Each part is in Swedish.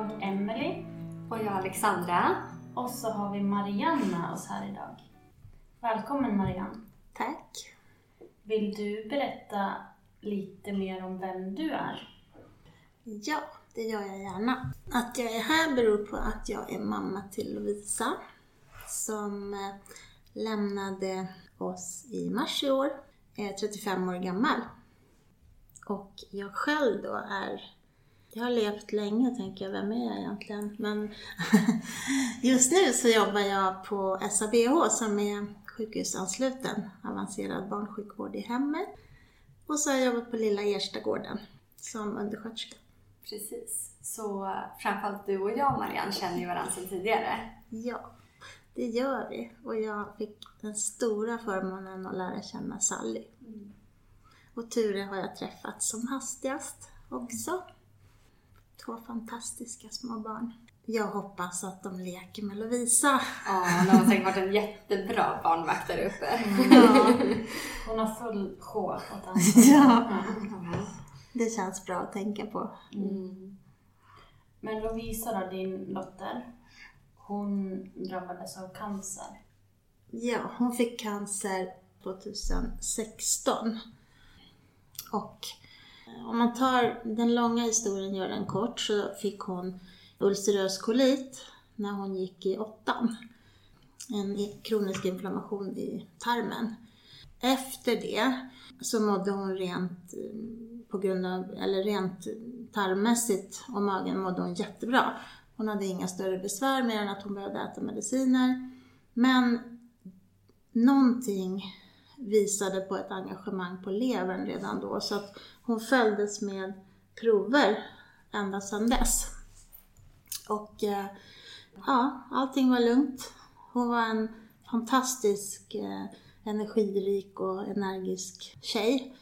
jag, Emily Och jag Alexandra. och så har vi Marianne med oss här idag. Välkommen Marianne. Tack. Vill du berätta lite mer om vem du är? Ja, det gör jag gärna. Att jag är här beror på att jag är mamma till Lovisa som eh, lämnade oss i mars i år. Är 35 år gammal. Och jag själv då är jag har levt länge tänker jag, vem är jag egentligen? Men just nu så jobbar jag på SABH som är sjukhusansluten, avancerad barnsjukvård i hemmet. Och så har jag jobbat på Lilla Erstagården som undersköterska. Precis. Så framförallt du och jag Marianne känner ju varandra sedan tidigare. Ja, det gör vi. Och jag fick den stora förmånen att lära känna Sally. Och Ture har jag träffat som hastigast också. Två fantastiska små barn. Jag hoppas att de leker med Lovisa. Ja, hon har säkert varit en jättebra barnvakt där uppe. Ja, hon har full sjå åt ansvar. Ja. Det känns bra att tänka på. Mm. Men Lovisa då, din dotter, hon drabbades av cancer. Ja, hon fick cancer 2016. Och Eh, om man tar den långa historien, gör den kort, så fick hon ulcerös kolit när hon gick i åttan. En kronisk inflammation i tarmen. Efter det så mådde hon rent eh, på grund av, eller rent tarmmässigt och magen mådde hon jättebra. Hon hade inga större besvär mer än att hon behövde äta mediciner. Men någonting visade på ett engagemang på levern redan då så att hon följdes med prover ända sedan dess. Och eh, ja, allting var lugnt. Hon var en fantastisk, eh, energirik och energisk tjej.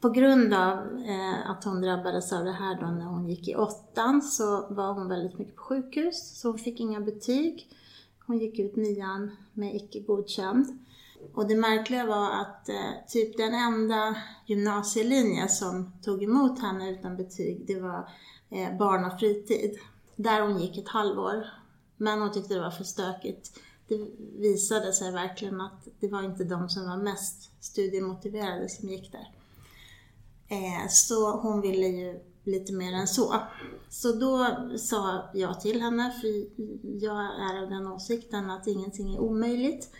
På grund av eh, att hon drabbades av det här då när hon gick i åttan så var hon väldigt mycket på sjukhus, så hon fick inga betyg. Hon gick ut nian med icke godkänd. Och det märkliga var att eh, typ den enda gymnasielinje som tog emot henne utan betyg, det var eh, barn och fritid. Där hon gick ett halvår. Men hon tyckte det var för stökigt. Det visade sig verkligen att det var inte de som var mest studiemotiverade som gick där. Eh, så hon ville ju lite mer än så. Så då sa jag till henne, för jag är av den åsikten att ingenting är omöjligt.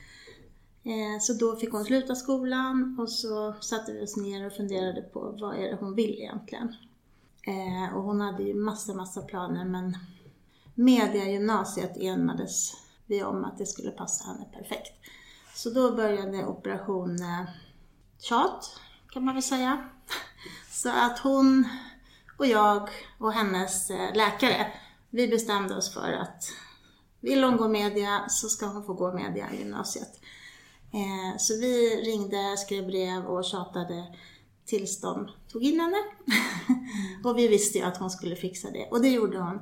Eh, så då fick hon sluta skolan och så satte vi oss ner och funderade på vad är det hon vill egentligen. Eh, och hon hade ju massa, massa planer men mediagymnasiet enades vi om att det skulle passa henne perfekt. Så då började operation eh, tjat, kan man väl säga. Så att hon och jag och hennes läkare, vi bestämde oss för att vill hon gå media så ska hon få gå media i gymnasiet. Eh, Så vi ringde, skrev brev och tjatade tills de tog in henne. och vi visste ju att hon skulle fixa det och det gjorde hon.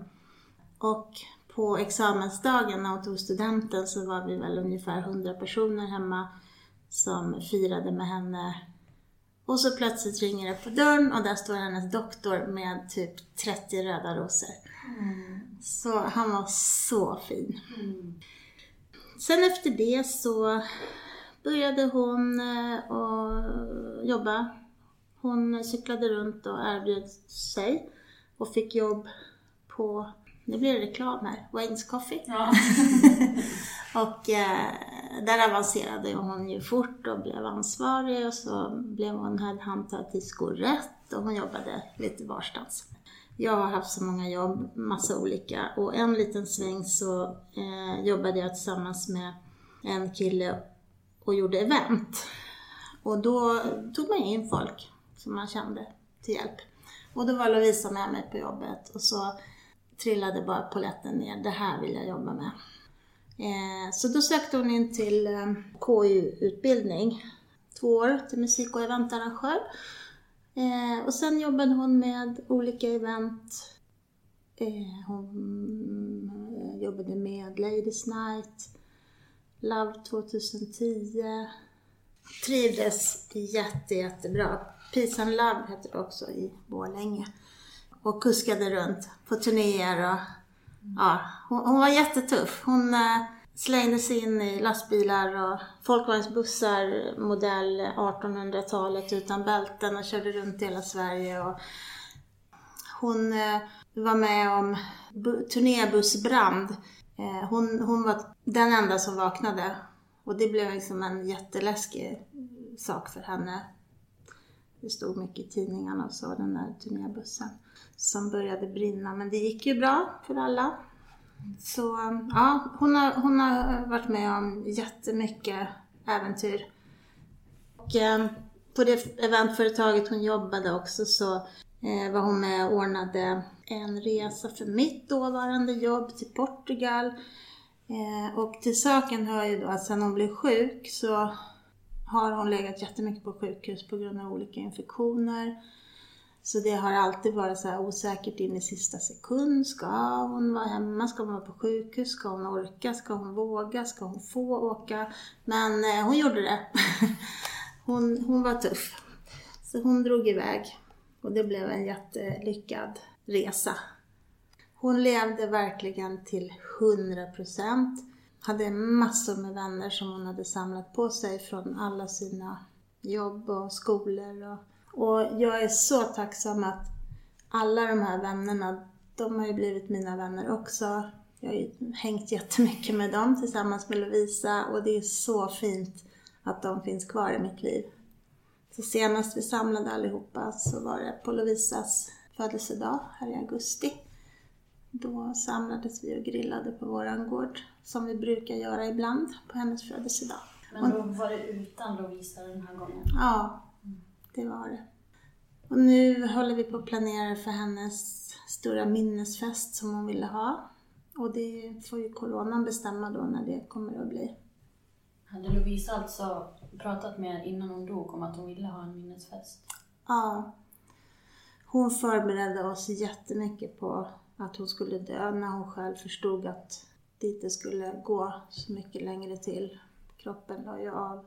Och på examensdagen när hon tog studenten så var vi väl ungefär 100 personer hemma som firade med henne. Och så plötsligt ringer det på dörren och där står hennes doktor med typ 30 röda rosor. Så han var så fin. Sen efter det så började hon eh, att jobba. Hon cyklade runt och erbjöd sig och fick jobb på, nu blir det reklam här, Wayne's Coffee. och eh, där avancerade hon ju fort och blev ansvarig och så blev hon headhuntad till Skorätt och hon jobbade lite varstans. Jag har haft så många jobb, massa olika. Och en liten sväng så eh, jobbade jag tillsammans med en kille och gjorde event. Och då tog man in folk som man kände till hjälp. Och då var Lovisa med mig på jobbet och så trillade bara polletten ner. Det här vill jag jobba med. Eh, så då sökte hon in till eh, KU-utbildning. Två år till musik och eventarrangör. Eh, och sen jobbade hon med olika event. Eh, hon eh, jobbade med Ladies Night, Love 2010. Trivdes jätte, jättebra. Peace and Love hette det också i Borlänge. Och kuskade runt på turnéer och ja, hon, hon var jättetuff. Hon eh, slängde sig in i lastbilar och folkvagnsbussar modell 1800-talet utan bälten och körde runt i hela Sverige. Och hon eh, var med om turnébussbrand. Eh, hon, hon var den enda som vaknade. Och det blev liksom en jätteläskig sak för henne. Det stod mycket i tidningarna och så, den där turnébussen som började brinna. Men det gick ju bra för alla. Så ja, hon har, hon har varit med om jättemycket äventyr. Och eh, på det eventföretaget hon jobbade också så eh, var hon med och ordnade en resa för mitt dåvarande jobb till Portugal. Eh, och till saken hör ju då att sen hon blev sjuk så har hon legat jättemycket på sjukhus på grund av olika infektioner. Så det har alltid varit så här osäkert in i sista sekund. Ska hon vara hemma? Ska hon vara på sjukhus? Ska hon orka? Ska hon våga? Ska hon få åka? Men eh, hon gjorde det. hon, hon var tuff. Så hon drog iväg. Och det blev en jättelyckad resa. Hon levde verkligen till 100%. Hade massor med vänner som hon hade samlat på sig från alla sina jobb och skolor. Och, och jag är så tacksam att alla de här vännerna, de har ju blivit mina vänner också. Jag har ju hängt jättemycket med dem tillsammans med Lovisa och det är så fint att de finns kvar i mitt liv. Så senast vi samlade allihopa så var det på Lovisas födelsedag här i augusti. Då samlades vi och grillade på våran gård, som vi brukar göra ibland på hennes födelsedag. Men då var det utan Lovisa den här gången? Ja, det var det. Och nu håller vi på att planera för hennes stora minnesfest som hon ville ha. Och det får ju coronan bestämma då när det kommer att bli. Hade Lovisa alltså pratat med innan hon dog om att hon ville ha en minnesfest? Ja. Hon förberedde oss jättemycket på att hon skulle dö när hon själv förstod att det inte skulle gå så mycket längre till. Kroppen la ju av.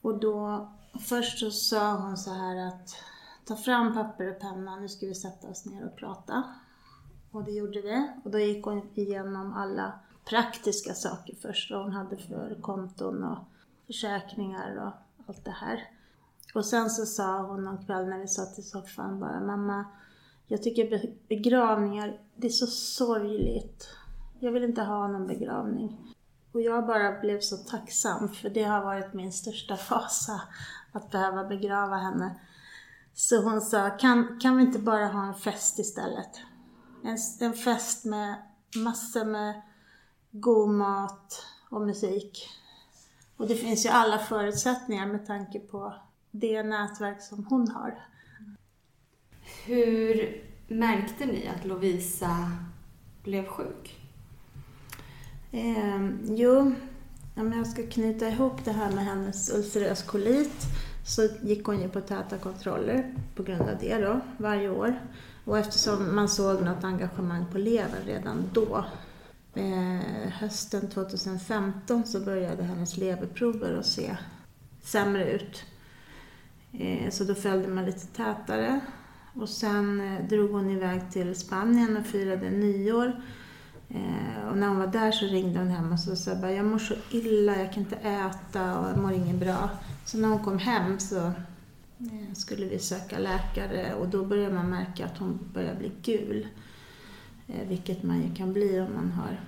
Och då, först så sa hon så här att ta fram papper och penna, nu ska vi sätta oss ner och prata. Och det gjorde vi. Och då gick hon igenom alla praktiska saker först, vad hon hade för konton och försäkringar och allt det här. Och sen så sa hon någon kväll när vi satt i soffan bara, mamma, jag tycker begravningar, det är så sorgligt. Jag vill inte ha någon begravning. Och jag bara blev så tacksam för det har varit min största fasa att behöva begrava henne. Så hon sa, kan, kan vi inte bara ha en fest istället? En, en fest med massor med god mat och musik. Och det finns ju alla förutsättningar med tanke på det nätverk som hon har. Hur märkte ni att Lovisa blev sjuk? Eh, jo, om jag ska knyta ihop det här med hennes ulcerös kolit så gick hon ju på täta kontroller på grund av det då, varje år. Och eftersom man såg något engagemang på levern redan då, eh, hösten 2015 så började hennes leverprover att se sämre ut. Eh, så då följde man lite tätare. Och sen eh, drog hon iväg till Spanien och firade nyår. Eh, och när hon var där så ringde hon hem och så sa bara, jag mår så illa, jag kan inte äta och jag mår inget bra. Så när hon kom hem så eh, skulle vi söka läkare och då började man märka att hon började bli gul. Eh, vilket man ju kan bli om man har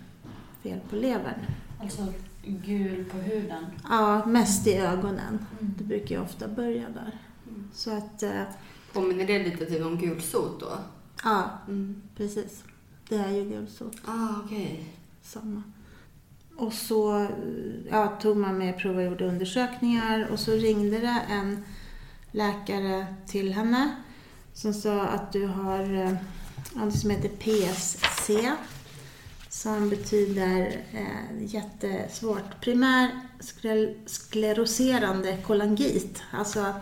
fel på levern. Alltså gul på huden? Ja, mest i ögonen. Mm. Det brukar ju ofta börja där. Mm. Så att... Eh, Påminner det lite typ om gulsot då? Ja, mm. precis. Det är ju gulsot. Ah, okay. Samma. Och så ja, tog man med prov och gjorde undersökningar och så ringde det en läkare till henne som sa att du har eh, något som heter PSC som betyder eh, jättesvårt. Primär skleroserande kolangit, alltså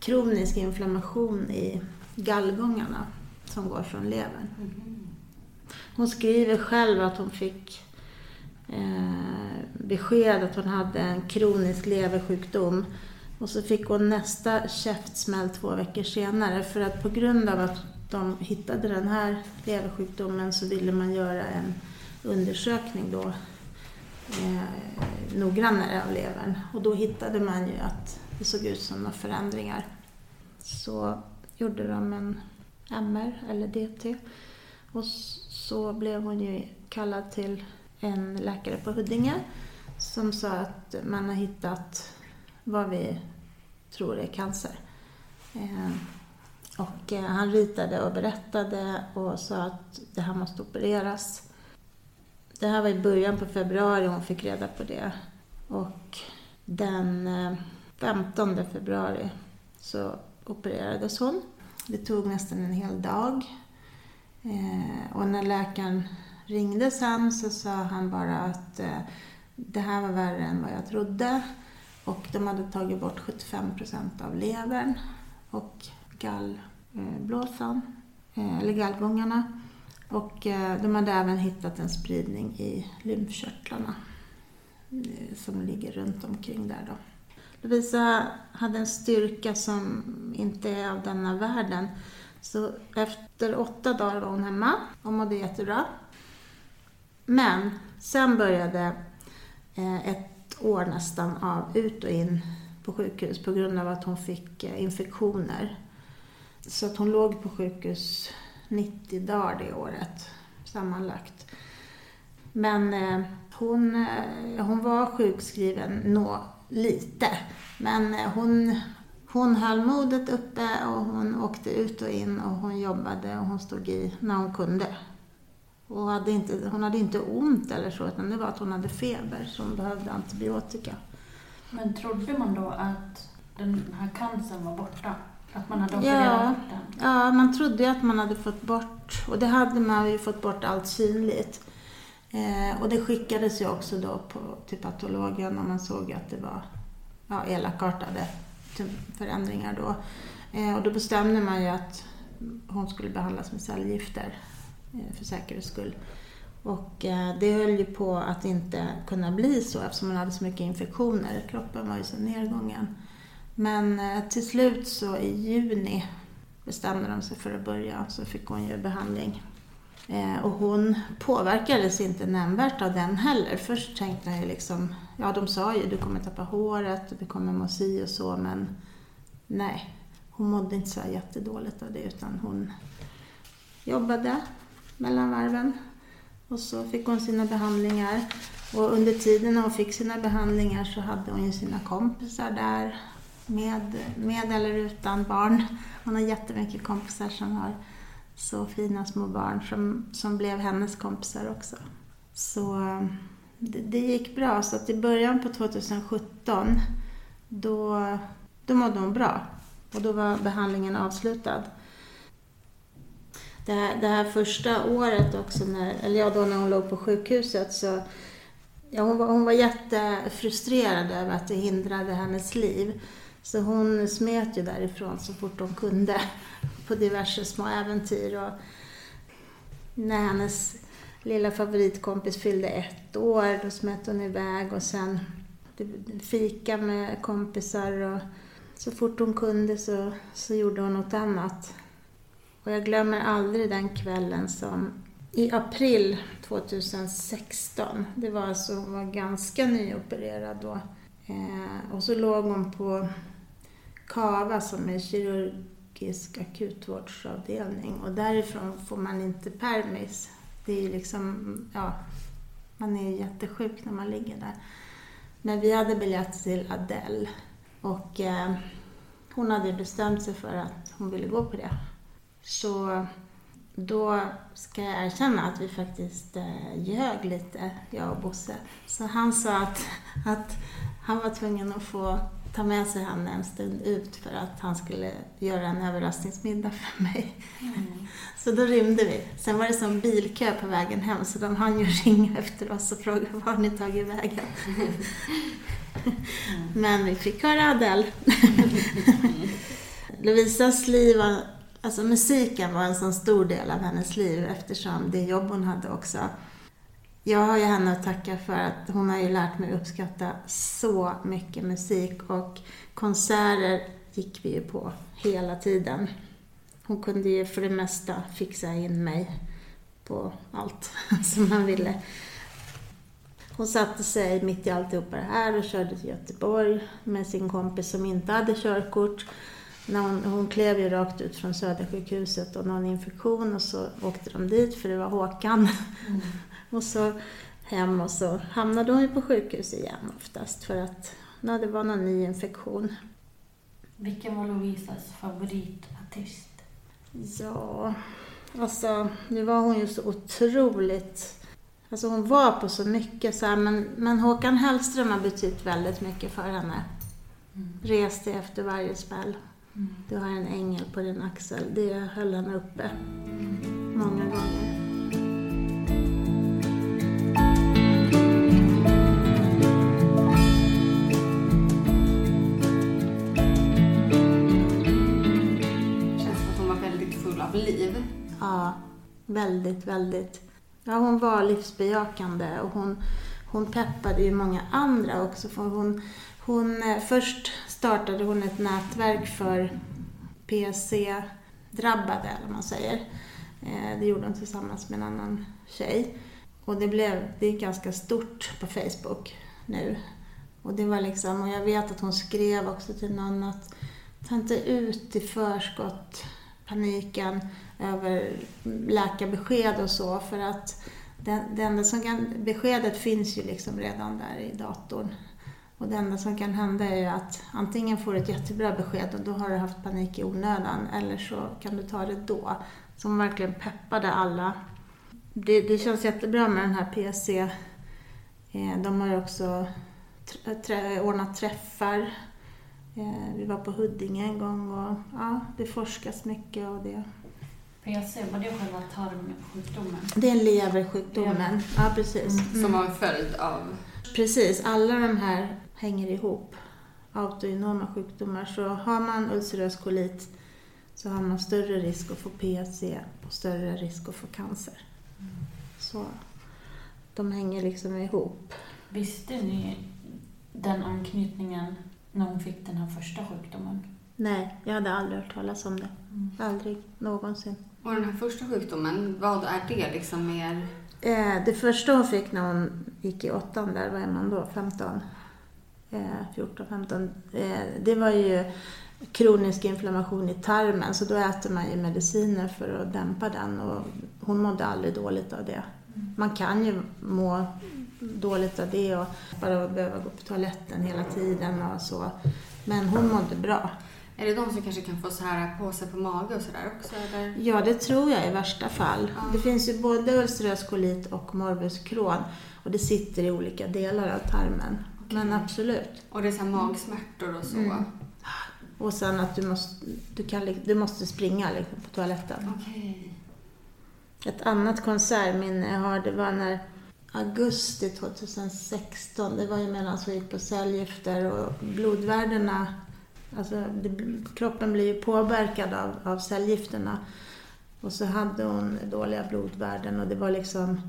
kronisk inflammation i gallgångarna som går från levern. Mm. Hon skriver själv att hon fick eh, besked att hon hade en kronisk leversjukdom. Och så fick hon nästa käftsmäll två veckor senare för att på grund av att de hittade den här leversjukdomen så ville man göra en undersökning då eh, noggrannare av levern. Och då hittade man ju att det såg ut som några förändringar. Så gjorde de en MR eller DT. Och så blev hon ju kallad till en läkare på Huddinge som sa att man har hittat vad vi tror är cancer. Eh, och eh, han ritade och berättade och sa att det här måste opereras. Det här var i början på februari hon fick reda på det. Och den eh, 15 februari så opererades hon. Det tog nästan en hel dag. Eh, och när läkaren ringde sen så sa han bara att eh, det här var värre än vad jag trodde. Och de hade tagit bort 75 procent av levern och gallblåsan, eh, eh, eller gallgångarna. Och eh, de hade även hittat en spridning i lymfkörtlarna som ligger runt omkring där då. Lovisa hade en styrka som inte är av denna världen. Så efter åtta dagar var hon hemma och mådde jättebra. Men sen började ett år nästan av ut och in på sjukhus på grund av att hon fick infektioner. Så att hon låg på sjukhus 90 dagar det året sammanlagt. Men eh, hon, eh, hon var sjukskriven nå, lite. Men eh, hon, hon höll modet uppe och hon åkte ut och in och hon jobbade och hon stod i när hon kunde. Och hade inte, hon hade inte ont eller så, utan det var att hon hade feber så hon behövde antibiotika. Men trodde man då att den här cancern var borta? Att man hade opererat ja, bort den? Ja, man trodde att man hade fått bort, och det hade man ju fått bort allt synligt. Eh, och det skickades ju också då på, till patologen och man såg att det var ja, elakartade förändringar då. Eh, och då bestämde man ju att hon skulle behandlas med cellgifter Eh, för säkerhets skull. Och eh, det höll ju på att inte kunna bli så eftersom hon hade så mycket infektioner. Kroppen var ju så nedgången. Men eh, till slut så i juni bestämde de sig för att börja, så fick hon ju behandling. Eh, och hon påverkades inte nämnvärt av den heller. Först tänkte jag liksom, ja de sa ju du kommer tappa håret, du kommer må si och så, men nej. Hon mådde inte så jättedåligt av det utan hon jobbade mellan varven. Och så fick hon sina behandlingar. Och under tiden när hon fick sina behandlingar så hade hon ju sina kompisar där med, med eller utan barn. Hon har jättemycket kompisar som har så fina små barn som, som blev hennes kompisar också. Så det, det gick bra. Så att i början på 2017 då, då mådde hon bra. Och då var behandlingen avslutad. Det här, det här första året också, när, eller ja, då när hon låg på sjukhuset, så ja, hon, var, hon var jättefrustrerad över att det hindrade hennes liv. Så hon smet ju därifrån så fort hon kunde på diverse små äventyr. Och när hennes lilla favoritkompis fyllde ett år, då smet hon iväg och sen fika med kompisar och så fort hon kunde så, så gjorde hon något annat. Och jag glömmer aldrig den kvällen som i april 2016, det var alltså, hon var ganska nyopererad då. Eh, och så låg hon på KAVA som är kirurgisk akutvårdsavdelning och därifrån får man inte permis. Det är liksom, ja, man är jättesjuk när man ligger där. Men vi hade biljett till Adele och eh, hon hade bestämt sig för att hon ville gå på det. Så då ska jag erkänna att vi faktiskt eh, ljög lite, jag och Bosse. Så han sa att, att han var tvungen att få ta med sig henne en stund ut för att han skulle göra en överraskningsmiddag för mig. Mm. Så då rymde vi. Sen var det som bilkö på vägen hem så de hann ju ringa efter oss och fråga var ni tagit vägen. Mm. Men vi fick höra Adele. Lovisas liv var, alltså musiken var en så stor del av hennes liv eftersom det jobb hon hade också jag har ju henne att tacka för att hon har ju lärt mig uppskatta så mycket musik och konserter gick vi ju på hela tiden. Hon kunde ju för det mesta fixa in mig på allt som man ville. Hon satte sig mitt i alltihopa det här och körde till Göteborg med sin kompis som inte hade körkort. När hon, hon klev ju rakt ut från Södersjukhuset och någon infektion och så åkte de dit för det var Håkan. Mm. Och så hem och så hamnade hon ju på sjukhus igen oftast för att ja, det var någon ny infektion. Vilken var Lovisas favoritartist? Ja, alltså nu var hon ju så otroligt... Alltså hon var på så mycket så här, men, men Håkan Hellström har betytt väldigt mycket för henne. Mm. Reste efter varje spel. Mm. Du har en ängel på din axel. Det höll henne uppe. Mm. Många gånger. Liv. Ja, väldigt, väldigt. Ja, hon var livsbejakande och hon, hon peppade ju många andra också. För hon, hon, eh, först startade hon ett nätverk för PC-drabbade, eller man säger. Eh, det gjorde hon tillsammans med en annan tjej. Och det blev, det är ganska stort på Facebook nu. Och det var liksom, och jag vet att hon skrev också till någon att ta inte ut i förskott paniken över läkarbesked och så för att det, det enda som kan, beskedet finns ju liksom redan där i datorn. Och det enda som kan hända är ju att antingen får du ett jättebra besked och då har du haft panik i onödan eller så kan du ta det då. Som verkligen peppade alla. Det, det känns jättebra med den här PC. Eh, de har ju också ordnat träffar vi var på Huddinge en gång och ja, det forskas mycket och det. PC, var det själva tarmsjukdomen? Det är leversjukdomen, ja precis. Mm. Som var en följd av? Precis, alla de här hänger ihop. Autoimmuna sjukdomar. Så har man ulcerös kolit så har man större risk att få PC och större risk att få cancer. Mm. Så de hänger liksom ihop. Visste ni den anknytningen när hon fick den här första sjukdomen? Nej, jag hade aldrig hört talas om det. Mm. Aldrig någonsin. Och den här första sjukdomen, vad är det liksom mer? Eh, det första hon fick när hon gick i åttan där, vad är man då, 15? Eh, 14, 15. Eh, det var ju kronisk inflammation i tarmen så då äter man ju mediciner för att dämpa den och hon mådde aldrig dåligt av det. Mm. Man kan ju må dåligt av det och bara behöva gå på toaletten hela tiden och så. Men hon mådde bra. Är det de som kanske kan få så här påse på mage och sådär också? Eller? Ja, det tror jag i värsta fall. Ja. Det finns ju både ulcerös kolit och morbus Crohn och det sitter i olika delar av tarmen. Men absolut. Och det är så här magsmärtor och så? Mm. Och sen att du måste, du kan, du måste springa liksom, på toaletten. Okej. Ett annat konsertminne jag har, det var när augusti 2016, det var ju medan hon gick på cellgifter och blodvärdena, alltså det, kroppen blir ju påverkad av, av cellgifterna. Och så hade hon dåliga blodvärden och det var liksom,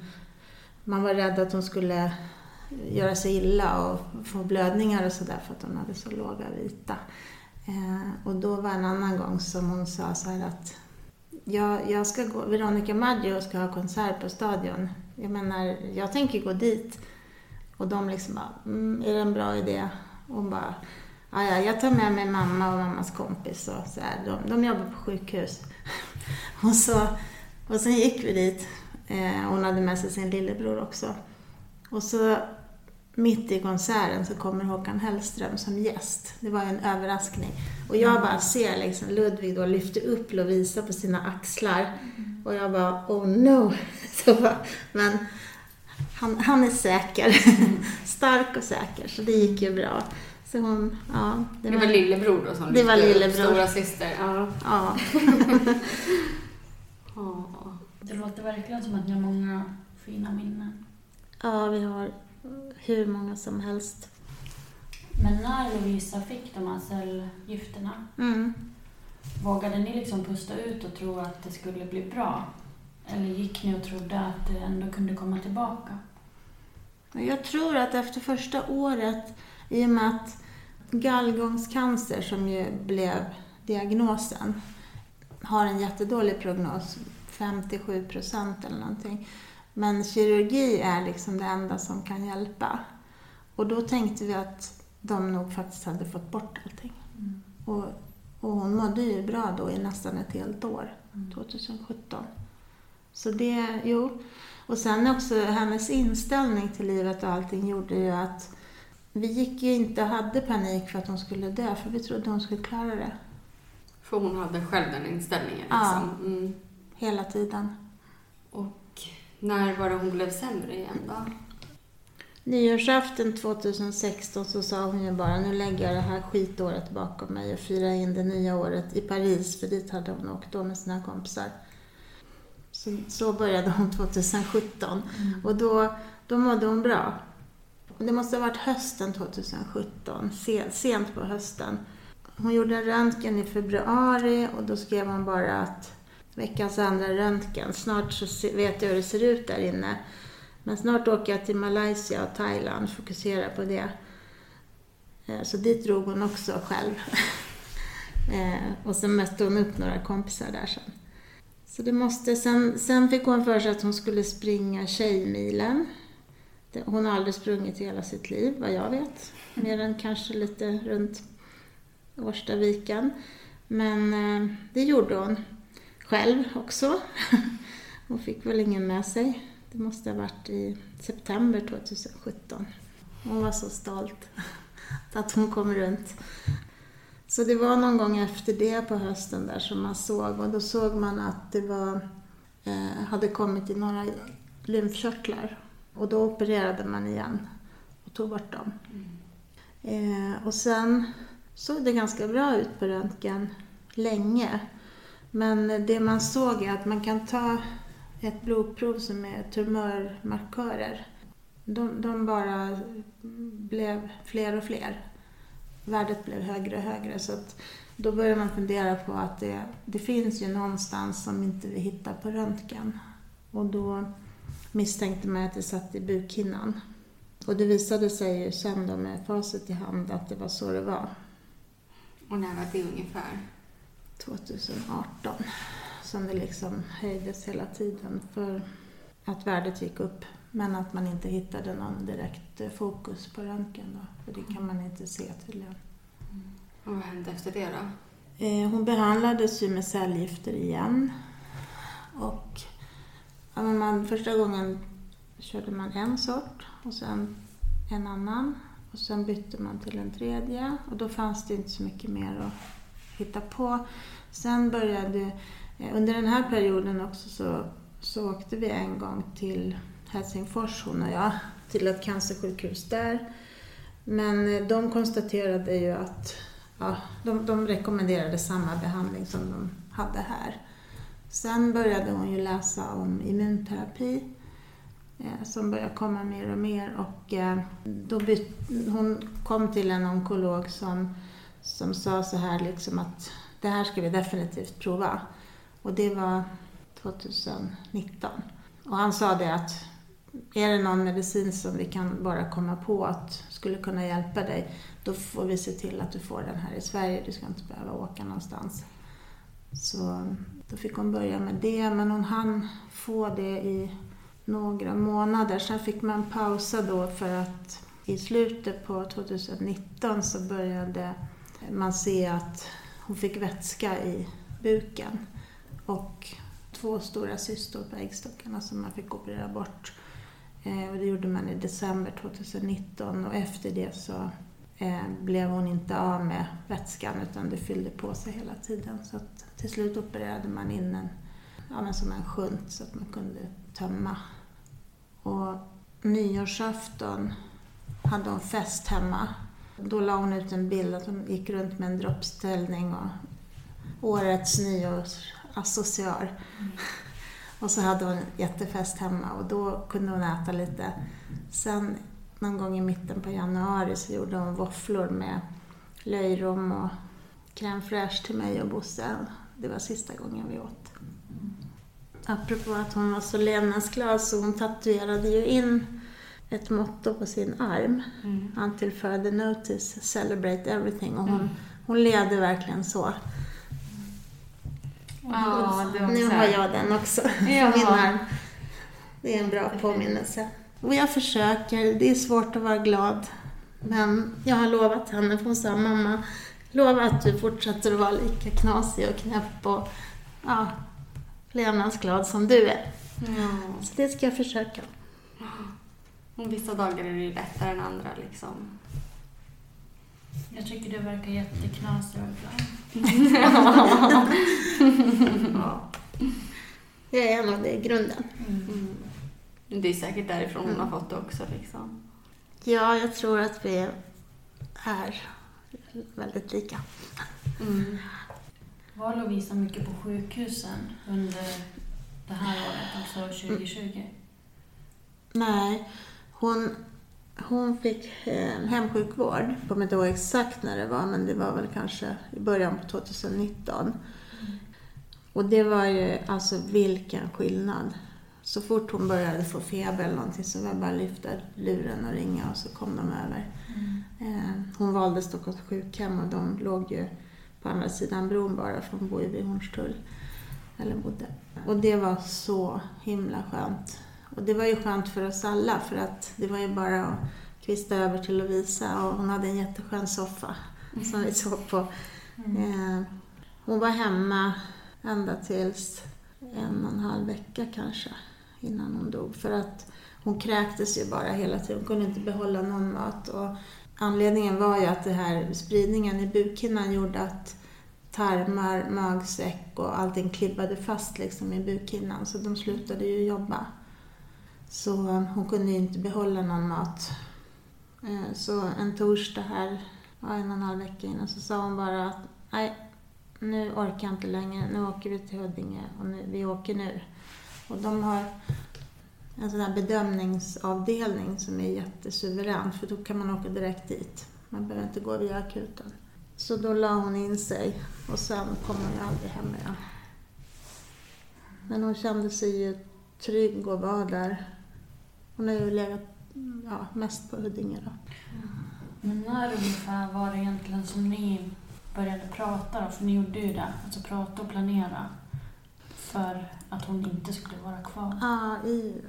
man var rädd att hon skulle göra sig illa och få blödningar och sådär för att hon hade så låga vita. Eh, och då var en annan gång som hon sa så här att jag, jag ska gå, Veronica Maggio ska ha konsert på Stadion. Jag menar, jag tänker gå dit. Och de liksom bara, mm, är det en bra idé? Och hon bara, ja, ja, jag tar med mig mamma och mammas kompis och så här. De, de jobbar på sjukhus. och, så, och sen gick vi dit. Eh, hon hade med sig sin lillebror också. Och så mitt i konserten så kommer Håkan Hellström som gäst. Det var ju en överraskning. Och jag bara ser liksom Ludvig då lyfter upp Lovisa på sina axlar. Och jag bara, oh no. Så bara, men han, han är säker. Stark och säker, så det gick ju bra. Så hon, ja. Det var lillebror då som Det var lillebror. Stora syster. Ja. Ja. Ja. Det låter verkligen som att ni har många fina minnen. ja, vi har hur många som helst. Men när Lovisa fick de här cellgifterna, Mm. vågade ni liksom pusta ut och tro att det skulle bli bra? Eller gick ni och trodde att det ändå kunde komma tillbaka? Jag tror att efter första året, i och med att gallgångscancer, som ju blev diagnosen, har en jättedålig prognos, 57 procent eller någonting. Men kirurgi är liksom det enda som kan hjälpa. Och då tänkte vi att de nog faktiskt hade fått bort allting. Och, och hon mådde ju bra då i nästan ett helt år, 2017. Så det, jo. Och sen också hennes inställning till livet och allting gjorde ju att vi gick ju inte och hade panik för att hon skulle dö, för vi trodde hon skulle klara det. För hon hade själv den inställningen Ja. liksom. Mm. Hela tiden. Och när var det hon blev sämre igen då? Nyårsafton 2016 så sa hon ju bara nu lägger jag det här skitåret bakom mig och firar in det nya året i Paris, för dit hade hon åkt då med sina kompisar. Så, så började hon 2017 och då, då mådde hon bra. Det måste ha varit hösten 2017, se- sent på hösten. Hon gjorde en röntgen i februari och då skrev hon bara att veckans andra röntgen, snart så vet jag hur det ser ut där inne. Men snart åker jag till Malaysia och Thailand, fokusera på det. Eh, så dit drog hon också själv. Eh, och sen mötte hon upp några kompisar där sen. Så det måste, sen, sen fick hon för sig att hon skulle springa Tjejmilen. Hon har aldrig sprungit i hela sitt liv, vad jag vet. Mer än kanske lite runt Årstaviken. Men eh, det gjorde hon själv också. Hon fick väl ingen med sig. Det måste ha varit i september 2017. Hon var så stolt att hon kom runt. Så det var någon gång efter det på hösten där som man såg och då såg man att det var, eh, hade kommit i några lymfkörtlar. Och då opererade man igen och tog bort dem. Eh, och sen såg det ganska bra ut på röntgen länge. Men det man såg är att man kan ta ett blodprov som är tumörmarkörer. De, de bara blev fler och fler. Värdet blev högre och högre. Så att då börjar man fundera på att det, det finns ju någonstans som inte vi hittar på röntgen. Och då misstänkte man att det satt i bukhinnan. Och det visade sig ju sen då med facit i hand att det var så det var. Och när var det ungefär? 2018 som det liksom höjdes hela tiden för att värdet gick upp. Men att man inte hittade någon direkt eh, fokus på röntgen då, för det kan man inte se tydligen. Och vad hände efter det då? Eh, Hon behandlades ju med cellgifter igen. Och ja, man, första gången körde man en sort och sen en annan. Och sen bytte man till en tredje. Och då fanns det inte så mycket mer att hitta på. Sen började, eh, under den här perioden också så, så åkte vi en gång till Helsingfors hon och jag, till ett cancersjukhus där. Men eh, de konstaterade ju att ja, de, de rekommenderade samma behandling som de hade här. Sen började hon ju läsa om immunterapi eh, som började komma mer och mer och då byt, hon kom till en onkolog som, som sa så här liksom att det här ska vi definitivt prova. Och det var 2019. Och han sa det att är det någon medicin som vi kan bara komma på att skulle kunna hjälpa dig, då får vi se till att du får den här i Sverige. Du ska inte behöva åka någonstans. Så då fick hon börja med det, men hon hann få det i några månader. Sen fick man pausa då för att i slutet på 2019 så började man ser att hon fick vätska i buken och två stora cystor på äggstockarna som man fick operera bort. Eh, och det gjorde man i december 2019 och efter det så eh, blev hon inte av med vätskan utan det fyllde på sig hela tiden. Så att till slut opererade man in en, ja, men som en shunt så att man kunde tömma. Och nyårsafton hade hon fest hemma. Då la hon ut en bild att hon gick runt med en droppställning och årets nyårsassociar. Mm. Och så hade hon jättefest hemma och då kunde hon äta lite. Sen någon gång i mitten på januari så gjorde hon våfflor med löjrom och crème fraîche till mig och Bosse. Det var sista gången vi åt. Apropå att hon var så levnadsglad så hon tatuerade ju in ett motto på sin arm. Mm. Until further notice, celebrate everything. Och hon, mm. hon levde verkligen så. Ja, nu har jag den också ja. på min arm. Det är en bra påminnelse. Och jag försöker, det är svårt att vara glad. Men jag har lovat henne, för hon sa mamma, lova att du fortsätter att vara lika knasig och knäpp och ja, levnadsglad som du är. Ja. Så det ska jag försöka. Och vissa dagar är det lättare än andra liksom. Jag tycker du verkar jätteknasig och glad. ja. Jag är nog det i grunden. Mm. Det är säkert därifrån hon har fått det också. Liksom. Ja, jag tror att vi är väldigt lika. Mm. Var Lovisa mycket på sjukhusen under det här året, alltså 2020? Mm. Nej, hon, hon fick eh, hemsjukvård. Jag kommer inte ihåg exakt när det var, men det var väl kanske i början på 2019. Mm. Och det var ju, alltså vilken skillnad. Så fort hon började få feber eller någonting så var det bara att lyfta luren och ringa och så kom de över. Mm. Eh, hon valde Stockholms sjukhem och de låg ju på andra sidan bron bara, för hon bor ju vid Hornstull. Eller bodde. Och det var så himla skönt. Och det var ju skönt för oss alla för att det var ju bara att kvista över till Lovisa och hon hade en jätteskön soffa mm. som vi sov på. Mm. Eh, hon var hemma ända tills en och en halv vecka kanske innan hon dog. För att hon kräktes ju bara hela tiden. Hon kunde inte behålla någon mat. Och anledningen var ju att det här spridningen i bukhinnan gjorde att tarmar, magsäck och allting klibbade fast liksom i bukhinnan. Så de slutade ju jobba. Så hon kunde ju inte behålla någon mat. Eh, så en torsdag här, en och en halv vecka innan, så sa hon bara att nej, nu orkar jag inte längre. Nu åker vi till Huddinge och nu, vi åker nu. Och de har en sån här bedömningsavdelning som är jättesuverän för då kan man åka direkt dit. Man behöver inte gå via akuten. Så då la hon in sig och sen kom hon ju aldrig hem igen. Men hon kände sig ju trygg och var där. Hon har ju legat ja, mest på Huddinge då. Men när ungefär var det egentligen som ni började prata då? För ni gjorde ju det, alltså prata och planera för att hon inte skulle vara kvar? Ja,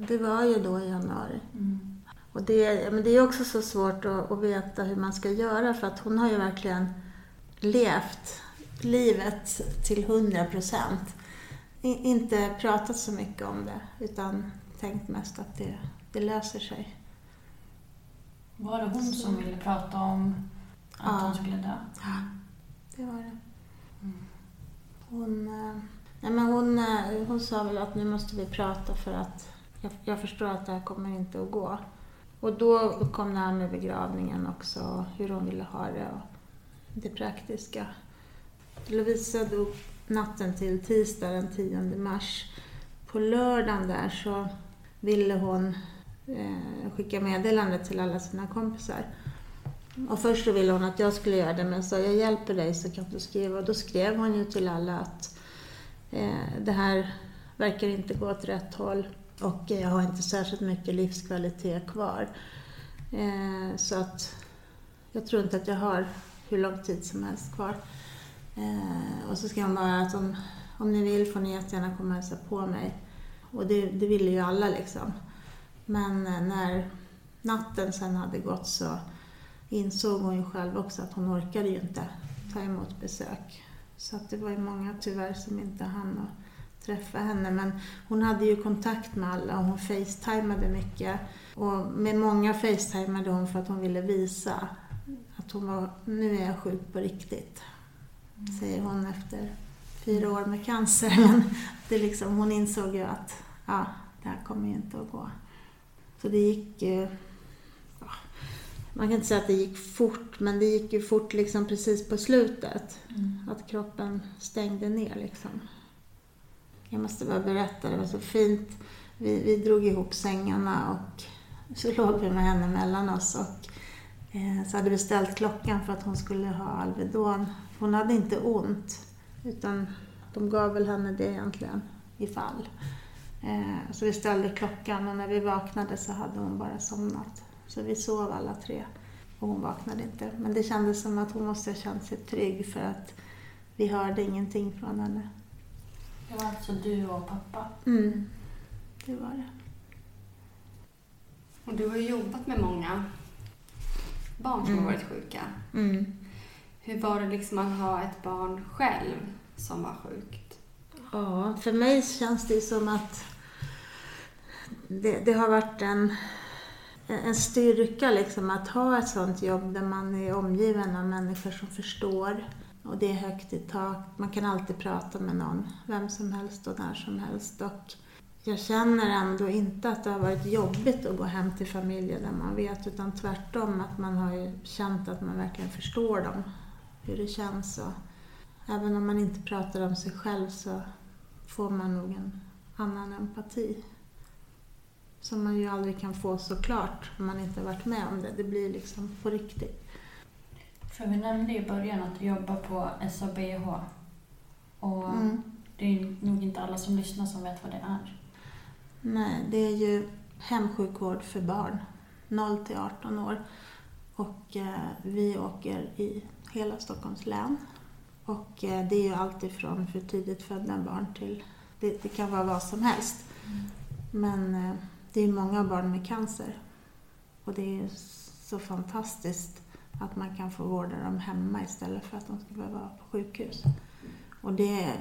det var ju då i januari. Mm. Och det, men det är också så svårt att, att, veta hur man ska göra för att hon har ju verkligen levt livet till hundra procent. Inte pratat så mycket om det utan tänkt mest att det, det löser sig. Var det hon som ville prata om att Ja. hon skulle dö? Ja, det var det. Hon, eh, nej men hon, eh, hon sa väl att nu måste vi prata för att jag, jag förstår att det här kommer inte att gå. Och då kom det här med begravningen också, hur hon ville ha det och det praktiska. Lovisa dog natten till tisdag den 10 mars. På lördagen där så ville hon Eh, skicka meddelande till alla sina kompisar. Och först så ville hon att jag skulle göra det, men sa jag hjälper dig så kan du skriva. Och då skrev hon ju till alla att eh, det här verkar inte gå åt rätt håll och jag har inte särskilt mycket livskvalitet kvar. Eh, så att jag tror inte att jag har hur lång tid som helst kvar. Eh, och så skrev hon bara att om, om ni vill får ni jättegärna komma och hälsa på mig. Och det, det ville ju alla liksom. Men eh, när natten sen hade gått så insåg hon ju själv också att hon orkade ju inte ta emot besök. Så att det var ju många tyvärr som inte hann att träffa henne. Men hon hade ju kontakt med alla och hon facetimade mycket. Och med många facetimade hon för att hon ville visa att hon var, nu är jag sjuk på riktigt. Säger hon efter fyra år med cancer. Men det liksom, hon insåg ju att ja, det här kommer ju inte att gå. Så det gick ja, man kan inte säga att det gick fort, men det gick ju fort liksom precis på slutet. Att kroppen stängde ner liksom. Jag måste bara berätta, det var så fint. Vi, vi drog ihop sängarna och så låg vi med henne mellan oss och eh, så hade vi ställt klockan för att hon skulle ha Alvedon. Hon hade inte ont, utan de gav väl henne det egentligen ifall. Eh, så vi ställde klockan och när vi vaknade så hade hon bara somnat. Så vi sov alla tre och hon vaknade inte. Men det kändes som att hon måste ha känt sig trygg för att vi hörde ingenting från henne. Det var alltså du och pappa. Mm, det var det. Och du har ju jobbat med många barn som har varit sjuka. Mm. Hur var det liksom att ha ett barn själv som var sjukt? Ja, för mig känns det som att det, det har varit en, en styrka liksom att ha ett sånt jobb där man är omgiven av människor som förstår. Och det är högt i tak. Man kan alltid prata med någon, vem som helst och när som helst. Och jag känner ändå inte att det har varit jobbigt att gå hem till familjer där man vet, utan tvärtom att man har ju känt att man verkligen förstår dem, hur det känns. Och även om man inte pratar om sig själv så får man nog en annan empati. Som man ju aldrig kan få såklart om man inte har varit med om det. Det blir liksom på riktigt. För vi nämnde i början att du jobbar på SABH. Och Mm. det är nog inte alla som lyssnar som vet vad det är. Nej, det är ju hemsjukvård för barn, 0 till 18 år. Och eh, vi åker i hela Stockholms län. Och eh, det är ju allt ifrån för tidigt födda barn till, det, det kan vara vad som helst. Men eh, det är ju många barn med cancer. Och det är så fantastiskt att man kan få vårda dem hemma istället för att de ska behöva vara på sjukhus. Och det,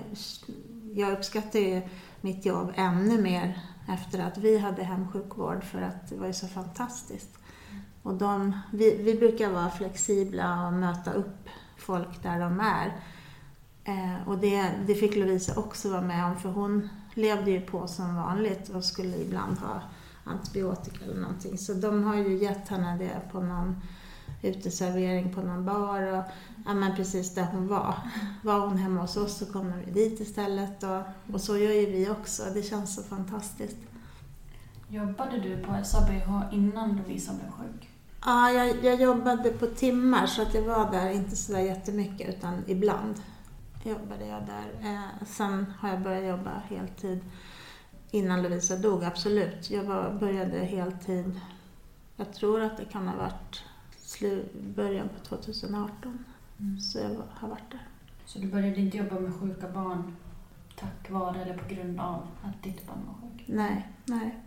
jag uppskattar ju mitt jobb ännu mer efter att vi hade hemsjukvård för att det var ju så fantastiskt. Och de, vi, vi brukar vara flexibla och möta upp folk där de är. Eh, och det, det fick Lovisa också vara med om för hon levde ju på som vanligt och skulle ibland ha antibiotika eller någonting. Så de har ju gett henne det på någon uteservering på någon bar och ja, men precis där hon var. Var hon hemma hos oss så kommer vi dit istället och, och så gör ju vi också. Det känns så fantastiskt. Jobbade du på SABH innan Lovisa blev sjuk? Ja, jag, jag jobbade på timmar så att jag var där inte så där jättemycket utan ibland jobbade jag där. Eh, sen har jag börjat jobba heltid innan Lovisa dog, absolut. Jag var, började heltid, jag tror att det kan ha varit början på 2018. Så jag har varit där. Så du började inte jobba med sjuka barn tack vare eller på grund av att ditt barn var sjuk? Nej, nej.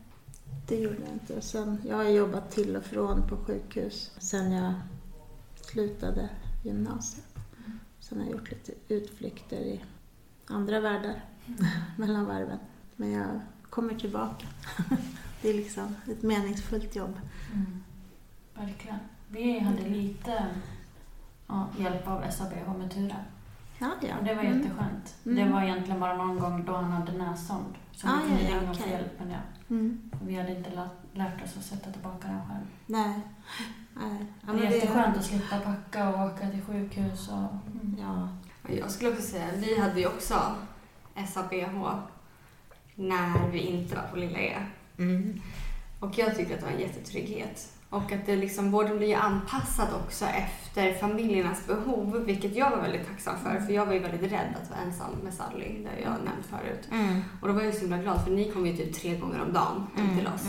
Det gjorde jag inte. Sen, jag har jobbat till och från på sjukhus sen jag slutade gymnasiet. Sen har jag gjort lite utflykter i andra världar mellan varven. Men jag kommer tillbaka. Det är liksom ett meningsfullt jobb. Mm. Verkligen. Vi hade lite ja, hjälp av SABH med Ture. Ja, ja. Och det var Mm. jätteskönt. Mm. Det var egentligen bara någon gång då han hade näsond. Så Ah, vi kunde ja, ja, ringa och få hjälp med det. Mm. Vi hade inte lärt, lärt oss att sätta tillbaka den själv. Nej. Nej. Ja, det är jätteskönt att slippa packa och åka till sjukhus. Och, mm. Ja. Jag skulle också säga, vi hade ju också SABH när vi inte var på Lilla E. Mm. Och jag tyckte att det var en jättetrygghet. Och att det liksom, vården blir anpassad också efter familjernas behov, vilket jag var väldigt tacksam för. För jag var ju väldigt rädd att vara ensam med Sally, det har jag nämnt förut. Mm. Och då var jag så himla glad, för ni kom ju typ tre gånger om dagen hem Mm. till oss.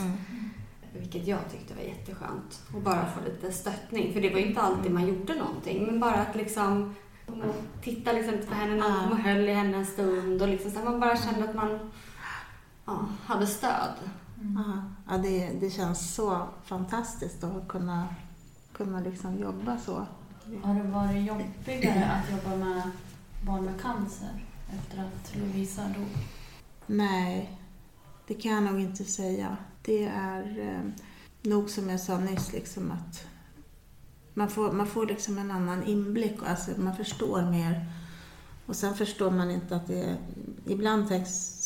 Vilket jag tyckte var jätteskönt. Och bara få lite stöttning. För det var ju inte alltid man gjorde någonting. Men bara att liksom titta liksom på henne, någon och höll i henne en stund. Och liksom så man bara kände att man ja, hade stöd. Ja, ja det, det känns så fantastiskt att kunna, kunna liksom jobba så. Har det varit jobbigare att jobba med barn med cancer efter att Lovisa dog? Nej, det kan jag nog inte säga. Det är eh, nog som jag sa nyss, liksom att man får, man får liksom en annan inblick. och Alltså man förstår mer. Och sen förstår man inte att det. Ibland tänks,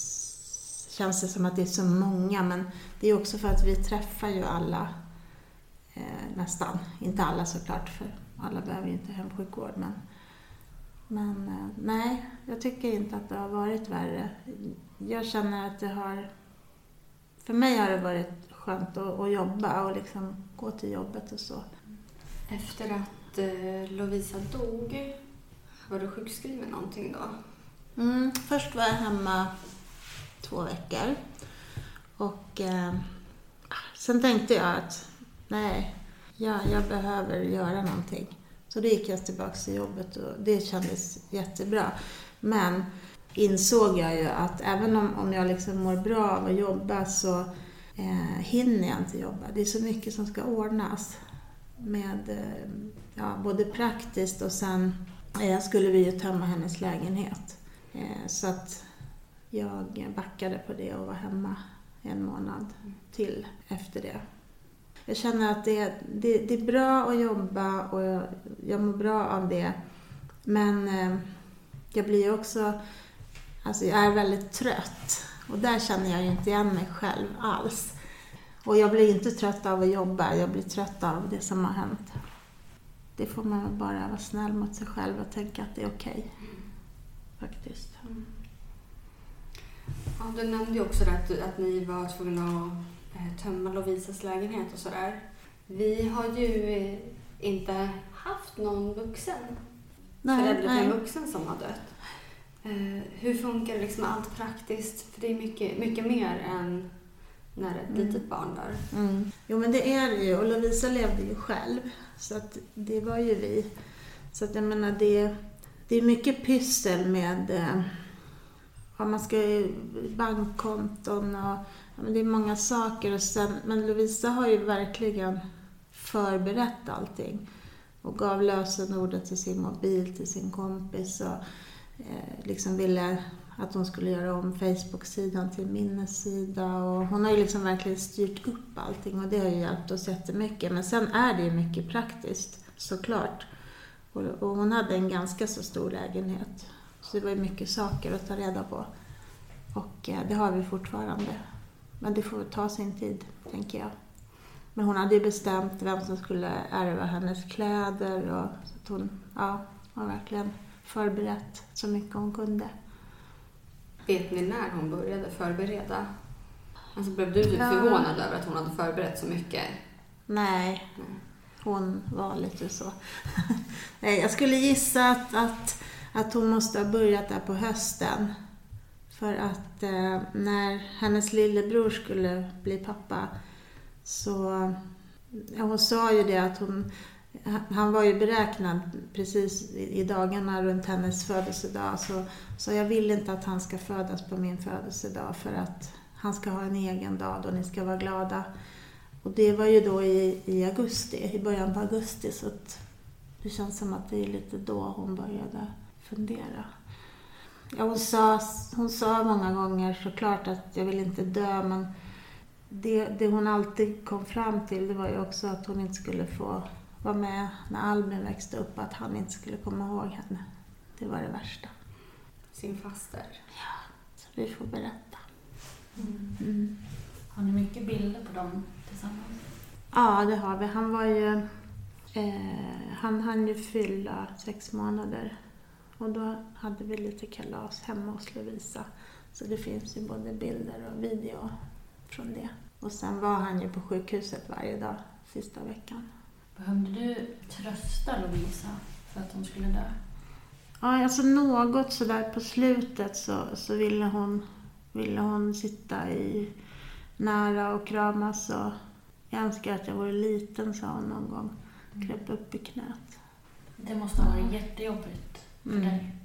känns det som att det är så många, men det är också för att vi träffar ju alla eh, nästan. Inte alla såklart, för alla behöver ju inte hemsjukvård. Men, men eh, nej, jag tycker inte att det har varit värre. Jag känner att det har... För mig har det varit skönt att, att jobba och liksom gå till jobbet och så. Efter att eh, Lovisa dog, var du sjukskriven någonting då? Mm, först var jag hemma två veckor. Och eh, sen tänkte jag att nej, jag, jag behöver göra någonting. Så då gick jag tillbaka till jobbet och det kändes jättebra. Men insåg jag ju att även om, om jag liksom mår bra av att jobba så eh, hinner jag inte jobba. Det är så mycket som ska ordnas. Med eh, ja, både praktiskt och sen eh, skulle vi ju tömma hennes lägenhet. Eh, så att jag backade på det och var hemma en månad till efter det. Jag känner att det, det, det är bra att jobba och jag, jag mår bra av det. Men eh, jag blir ju också... Alltså jag är väldigt trött. Och där känner jag ju inte igen mig själv alls. Och jag blir inte trött av att jobba, jag blir trött av det som har hänt. Det får man bara vara snäll mot sig själv och tänka att det är okej. Faktiskt. Mm. Ja, du nämnde ju också att, att ni var tvungna att eh, tömma Lovisas lägenhet och sådär. Vi har ju eh, inte haft någon vuxen förälder till en vuxen som har dött. Eh, hur funkar liksom allt praktiskt? För det är mycket, mycket mer än när ett litet barn dör. Mm. Jo men det är det ju och Lovisa levde ju själv. Så att det var ju vi. Så att jag menar det, det är mycket pyssel med ja, man ska ju bankkonton och ja, men det är många saker. Och sen, men Lovisa har ju verkligen förberett allting. Och gav lösenordet till sin mobil till sin kompis och eh, liksom ville att hon skulle göra om Facebook-sidan till minnessida. Och hon har ju liksom verkligen styrt upp allting och det har ju hjälpt oss jättemycket. Men sen är det ju mycket praktiskt, såklart. Och, och hon hade en ganska så stor lägenhet. Så det var ju mycket saker att ta reda på. Och eh, det har vi fortfarande. Men det får ta sin tid, tänker jag. Men hon hade ju bestämt vem som skulle ärva hennes kläder och så att hon ja, har verkligen förberett så mycket hon kunde. Vet ni när hon började förbereda? Alltså blev du Ja. förvånad över att hon hade förberett så mycket? Nej, hon var lite så. Jag skulle gissa att, att, att hon måste ha börjat där på hösten. För att eh, när hennes lillebror skulle bli pappa så... Ja, hon sa ju det att hon... Han var ju beräknad precis i dagarna runt hennes födelsedag. Så, så jag vill inte att han ska födas på min födelsedag för att han ska ha en egen dag då ni ska vara glada. Och det var ju då i, i augusti, i början på augusti, så att det känns som att det är lite då hon började fundera. Ja, hon, sa, hon sa många gånger såklart att jag vill inte dö, men det, det hon alltid kom fram till det var ju också att hon inte skulle få vara med när Albin växte upp, att han inte skulle komma ihåg henne. Det var det värsta. Sin faster? Ja, så vi får berätta. Mm. Mm. Har ni mycket bilder på dem tillsammans? Ja, det har vi. Han var ju... Eh, han hann ju fylla sex månader. Och då hade vi lite kalas hemma hos Lovisa. Så det finns ju både bilder och video från det. Och sen var han ju på sjukhuset varje dag sista veckan. Behövde du trösta Lovisa för att hon skulle dö? Ja, alltså något sådär på slutet så, så ville, hon, ville hon sitta i nära och kramas och jag önskar att jag vore liten, sa hon någon gång. Kröp upp i knät. Det måste ha varit jättejobbigt för mm. dig.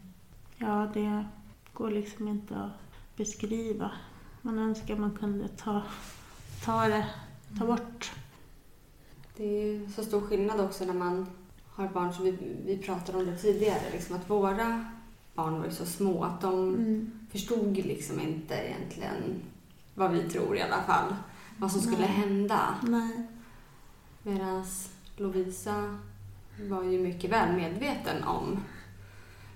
Ja, det går liksom inte att beskriva. Man önskar man kunde ta, ta det, ta bort. Det är ju så stor skillnad också när man har barn, som vi, vi pratade om det tidigare, liksom att våra barn var ju så små att de mm. förstod liksom inte egentligen vad vi tror i alla fall, vad som skulle Nej. hända. Medan Lovisa var ju mycket väl medveten om.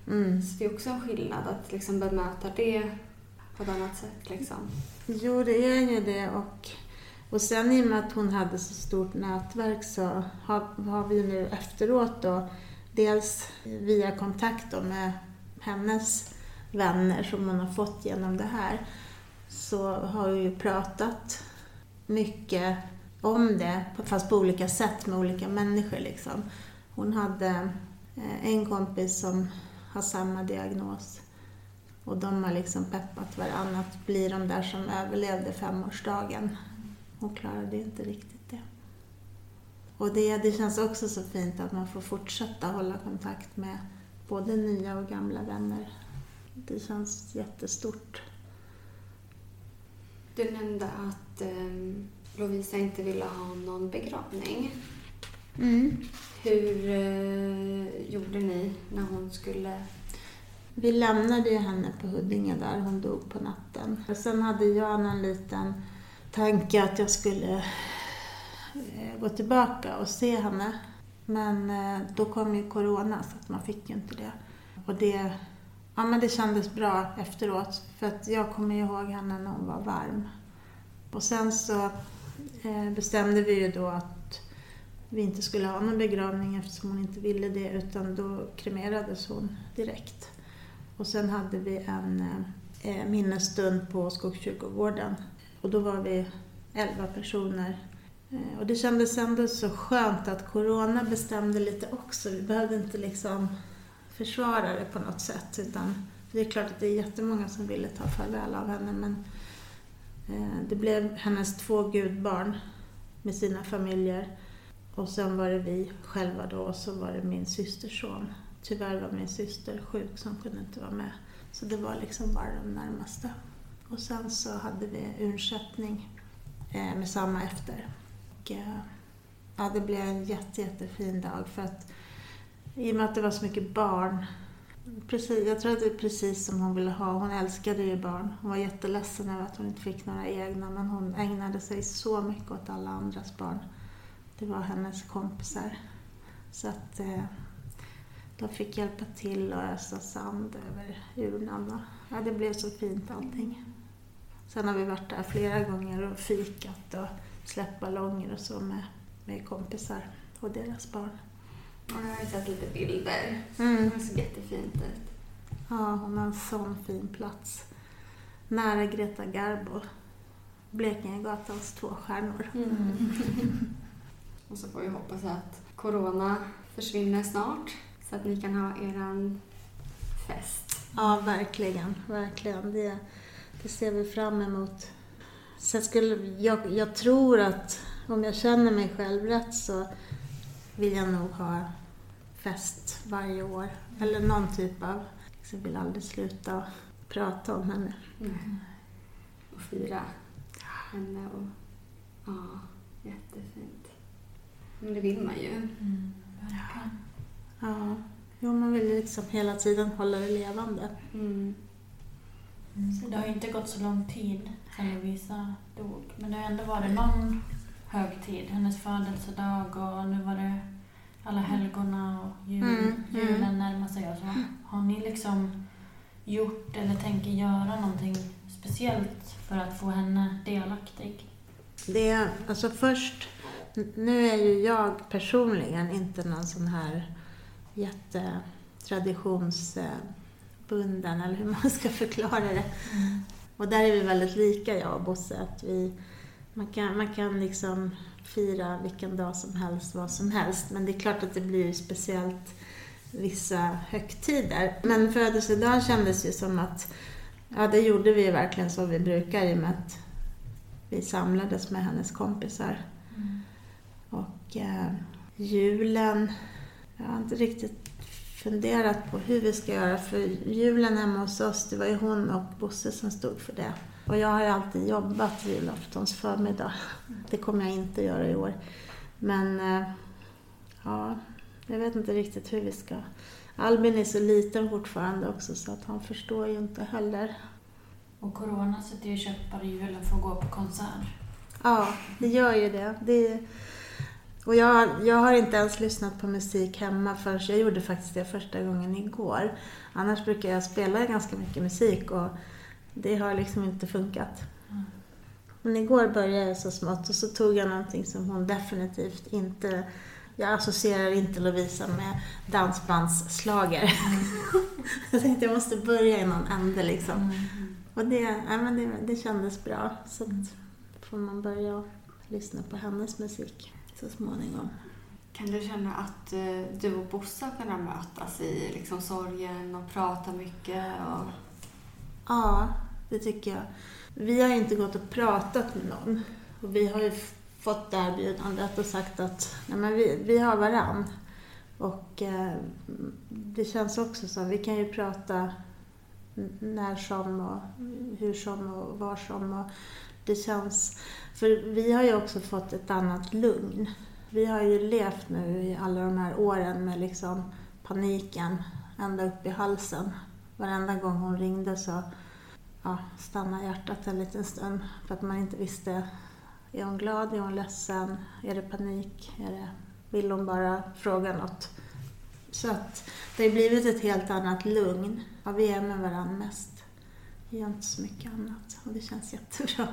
Mm. Så det är också en skillnad att liksom bemöta det på ett annat sätt. Liksom. Jo, det är ju det. Och, och sen i och med att hon hade så stort nätverk så har, har vi nu efteråt då dels via kontakt då med hennes vänner som hon har fått genom det här så har vi ju pratat mycket om det, fast på olika sätt med olika människor. Liksom. Hon hade eh, en kompis som har samma diagnos och de har liksom peppat varandra att bli de där som överlevde femårsdagen. Hon klarade inte riktigt det. Och det, det känns också så fint att man får fortsätta hålla kontakt med både nya och gamla vänner. Det känns jättestort. Du nämnde att eh, Lovisa inte ville ha någon begravning. Mm. Hur eh, gjorde ni när hon skulle... Vi lämnade ju henne på Huddinge där, hon dog på natten. Och sen hade jag en liten tanke att jag skulle eh, gå tillbaka och se henne. Men eh, då kom ju Corona så att man fick ju inte det. Och det Ja, men det kändes bra efteråt. För att jag kommer ihåg henne när hon var varm. Och sen så eh, bestämde vi ju då att vi inte skulle ha någon begravning eftersom hon inte ville det. Utan då kremerades hon direkt. Och sen hade vi en eh, eh, minnesstund på Skogskyrkogården. Och då var vi elva personer. Eh, och det kändes ändå så skönt att Corona bestämde lite också. Vi behövde inte liksom försvara det på något sätt. Utan det är klart att det är jättemånga som ville ta farväl av henne men eh, det blev hennes två gudbarn med sina familjer och sen var det vi själva då och så var det min systerson. Tyvärr var min syster sjuk så hon kunde inte vara med. Så det var liksom bara de närmaste. Och sen så hade vi urnsättning eh, med samma efter. Och, eh, ja, det blev en jätte, jättefin dag för att i och med att det var så mycket barn. Precis, jag tror att det är precis som hon ville ha. Hon älskade ju barn. Hon var jätteledsen över att hon inte fick några egna men hon ägnade sig så mycket åt alla andras barn. Det var hennes kompisar. Så att eh, de fick hjälpa till och ösa sand över urnan. Ja, det blev så fint allting. Sen har vi varit där flera gånger och fikat och släppt ballonger och så med, med kompisar och deras barn. Jag har sett lite bilder. Mm. Det ser jättefint ut. Ja, hon har en sån fin plats. Nära Greta Garbo. Blekingegatans två stjärnor. Mm. Och så får vi hoppas att Corona försvinner snart så att ni kan ha eran fest. Ja, verkligen. Verkligen. Det, det ser vi fram emot. Sen skulle, jag, jag tror att om jag känner mig själv rätt så vill jag nog ha fest varje år. Eller någon typ av... Jag vill aldrig sluta prata om henne. Mm. Och fira henne. Och, ja, jättefint. Men det vill man ju. Mm. Ja. ja. Jo, man vill liksom hela tiden hålla det levande. Mm. Mm. Så det har ju inte gått så lång tid sedan Lovisa dog. Men det har ändå varit någon högtid. Hennes födelsedag och nu var det alla helgona och jul, mm, mm. julen närmar sig. Och så. Har ni liksom gjort eller tänker göra någonting speciellt för att få henne delaktig? Det är, alltså först, nu är ju jag personligen inte någon sån här jättetraditionsbunden, eller hur man ska förklara det. Mm. Och där är vi väldigt lika, jag och Bosse. Att vi, man, kan, man kan liksom fira vilken dag som helst, vad som helst. Men det är klart att det blir speciellt vissa högtider. Men födelsedagen kändes ju som att, ja det gjorde vi verkligen som vi brukar i och med att vi samlades med hennes kompisar. Och eh, julen, jag har inte riktigt funderat på hur vi ska göra för julen hemma hos oss, det var ju hon och Bosse som stod för det. Och jag har ju alltid jobbat julaftons förmiddag. Det kommer jag inte göra i år. Men eh, ja, jag vet inte riktigt hur vi ska... Albin är så liten fortfarande också så att han förstår ju inte heller. Och corona sätter ju käppar i hjulen för att gå på konsert. Ja, det gör ju det. det och jag, jag har inte ens lyssnat på musik hemma förrän jag gjorde faktiskt det första gången igår. Annars brukar jag spela ganska mycket musik och det har liksom inte funkat. Mm. Men igår började jag så smått och så tog jag någonting som hon definitivt inte... Jag associerar inte Lovisa med dansbandsslager. Mm. jag tänkte jag måste börja i någon ände liksom. Mm. Och det, ja, men det, det kändes bra. Så får man börja lyssna på hennes musik så småningom. Kan du känna att eh, du och Bosse har kunnat mötas i liksom sorgen och prata mycket? Och... Ja, det tycker jag. Vi har inte gått och pratat med någon. Och vi har ju fått erbjudandet och sagt att nej men vi, vi har varann. Och eh, det känns också så. Vi kan ju prata när som och hur som och var som. Och det känns... För vi har ju också fått ett annat lugn. Vi har ju levt nu i alla de här åren med liksom paniken ända upp i halsen. Varenda gång hon ringde så ja, stannade hjärtat en liten stund för att man inte visste är hon glad? Är hon ledsen? Är det panik? Är det, vill hon bara fråga något? Så att det har blivit ett helt annat lugn. Ja, vi är med varandra mest. Vi gör inte så mycket annat och det känns jättebra.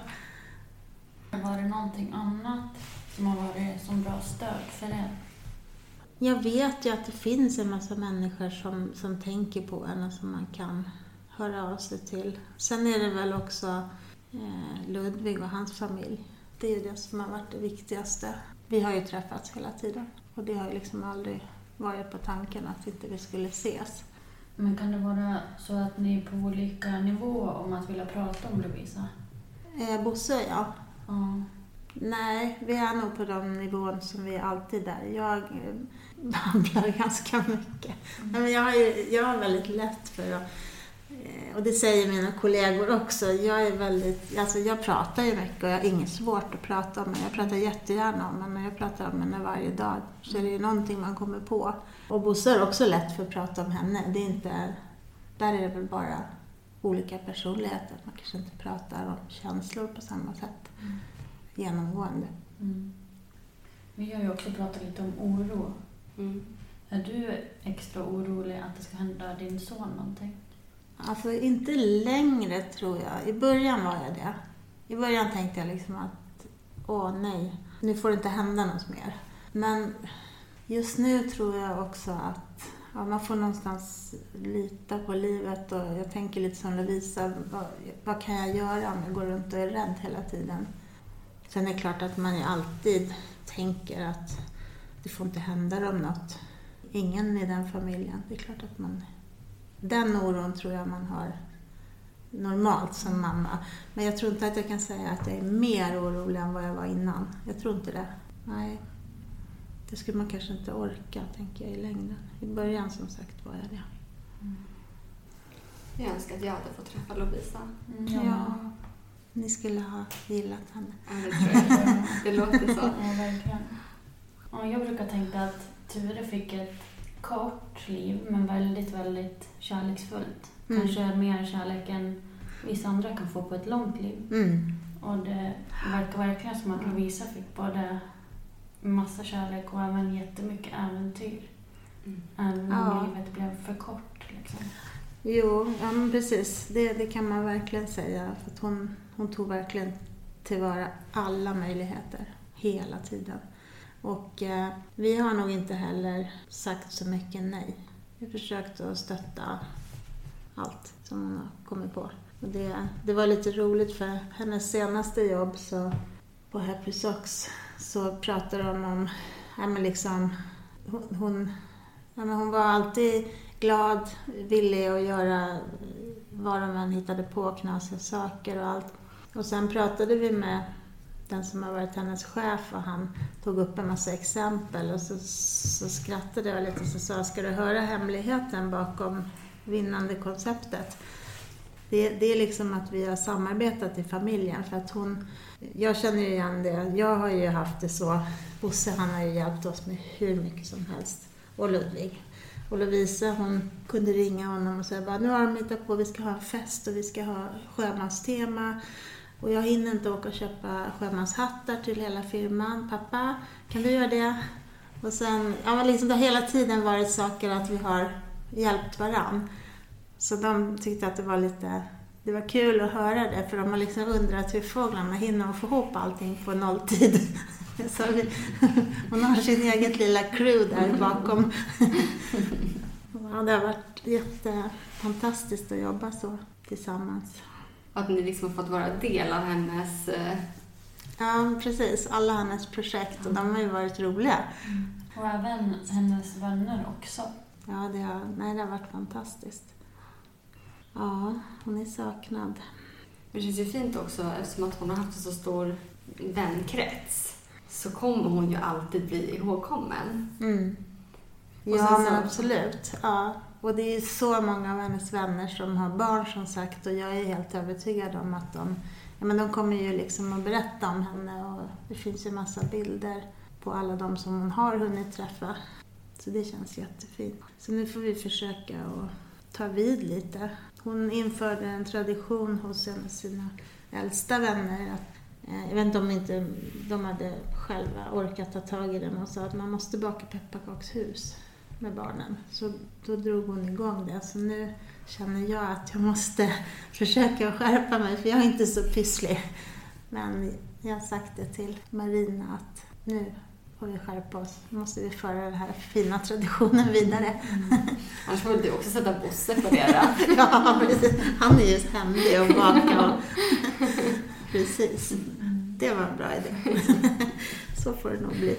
Var det någonting annat som har varit som bra stöd för er? Jag vet ju att det finns en massa människor som, som tänker på en och som man kan höra av sig till. Sen är det väl också eh, Ludvig och hans familj. Det är ju det som har varit det viktigaste. Vi har ju träffats hela tiden och det har ju liksom aldrig varit på tanken att inte vi skulle ses. Men kan det vara så att ni är på olika nivåer om att vilja prata om Lovisa? Eh, Bosse, ja. Mm. Nej, vi är nog på de nivåerna som vi alltid är. Jag eh, babblar ganska mycket. Mm. Men jag, har jag har väldigt lätt för att eh, och det säger mina kollegor också. Jag är väldigt, alltså jag pratar ju mycket och jag har inget svårt att prata om henne. Jag pratar jättegärna om henne. Jag pratar om henne varje dag. Så det är ju någonting man kommer på. Och Bosse är också lätt för att prata om henne. Det är inte, där är det väl bara olika personligheter. Man kanske inte pratar om känslor på samma sätt mm. Genomgående. Mm. Vi har ju också pratat lite om oro. Mm. Är du extra orolig att det ska hända din son någonting? Alltså inte längre tror jag. I början var jag det. I början tänkte jag liksom att åh nej, nu får det inte hända något mer. Men just nu tror jag också att ja, man får någonstans lita på livet och jag tänker lite som Lovisa, vad, vad kan jag göra om jag går runt och är rädd hela tiden? Sen är det klart att man ju alltid tänker att det får inte hända dem något. Ingen i den familjen. Det är klart att man... Den oron tror jag man har normalt som mamma. Men jag tror inte att jag kan säga att jag är mer orolig än vad jag var innan. Jag tror inte det. Nej. Det skulle man kanske inte orka, tänker jag, i längden. I början som sagt var jag det. Mm. Jag önskar att jag hade fått träffa Lovisa. Mm, ja. ja. Ni skulle ha gillat henne. Ja, det tror jag. det låter så. Ja, verkligen. Ja, jag brukar tänka att Ture fick ett kort liv, men väldigt, väldigt kärleksfullt. Mm. Kanske mer kärlek än vissa andra kan få på ett långt liv. Mm. Och det verkar verkligen som att Lovisa fick både massa kärlek och även jättemycket äventyr. Mm. Även Ja. om livet blev för kort. Liksom. Jo, ja, men precis. Det, det kan man verkligen säga. För att hon, hon tog verkligen tillvara alla möjligheter hela tiden. Och eh, vi har nog inte heller sagt så mycket nej. Vi har försökt att stötta allt som hon har kommit på. Och det, det var lite roligt för hennes senaste jobb så, på Happy Socks så pratade de om, ja men liksom, hon, hon, ja men hon var alltid glad, villig att göra vad de än hittade på, knasiga saker och allt. Och sen pratade vi med den som har varit hennes chef och han tog upp en massa exempel och så, så skrattade jag lite och så sa ska du höra hemligheten bakom vinnande konceptet? Det, det är liksom att vi har samarbetat i familjen för att hon, jag känner ju igen det, jag har ju haft det så, Bosse han har ju hjälpt oss med hur mycket som helst och Ludvig. Och Lovisa hon kunde ringa honom och säga bara, nu har de hittat på, vi ska ha en fest och vi ska ha sjömanstema. Och jag hinner inte åka och köpa sjömanshattar till hela firman. Pappa, kan du göra det? Och sen, ja men liksom det har hela tiden varit saker att vi har hjälpt varann. Så de tyckte att det var lite, det var kul att höra det för de har liksom undrat hur fåglarna hinner få ihop allting på nolltid. Så vi, hon har sin eget lilla crew där bakom. Ja, det har varit jättefantastiskt att jobba så tillsammans. Att ni liksom har fått vara del av hennes... eh, Ja, precis. Alla hennes projekt och de har ju varit roliga. Och även hennes vänner också. Ja, det har, nej, det har varit fantastiskt. Ja, hon är saknad. Det känns ju fint också eftersom att hon har haft en så stor vänkrets. Så kommer hon ju alltid bli ihågkommen. Mm. Ja, men så- absolut. Ja. Och det är så många av hennes vänner som har barn som sagt och jag är helt övertygad om att de, ja, men de kommer ju liksom att berätta om henne och det finns ju massa bilder på alla de som hon har hunnit träffa. Så det känns jättefint. Så nu får vi försöka att ta vid lite. Hon införde en tradition hos en av sina äldsta vänner att eh, jag vet inte om inte de hade själva orkat ta tag i det, men hon sa att man måste baka pepparkakshus med barnen. Så då drog hon igång det. Så nu känner jag att jag måste försöka skärpa mig, för jag är inte så pysslig. Men jag har sagt det till Marina att nu får vi skärpa oss. Nu måste vi föra den här fina traditionen vidare. Annars får väl du också sätta Bosse på det då. ja, precis. Han är ju händig och baka och... Precis. Det var en bra idé. så får det nog bli.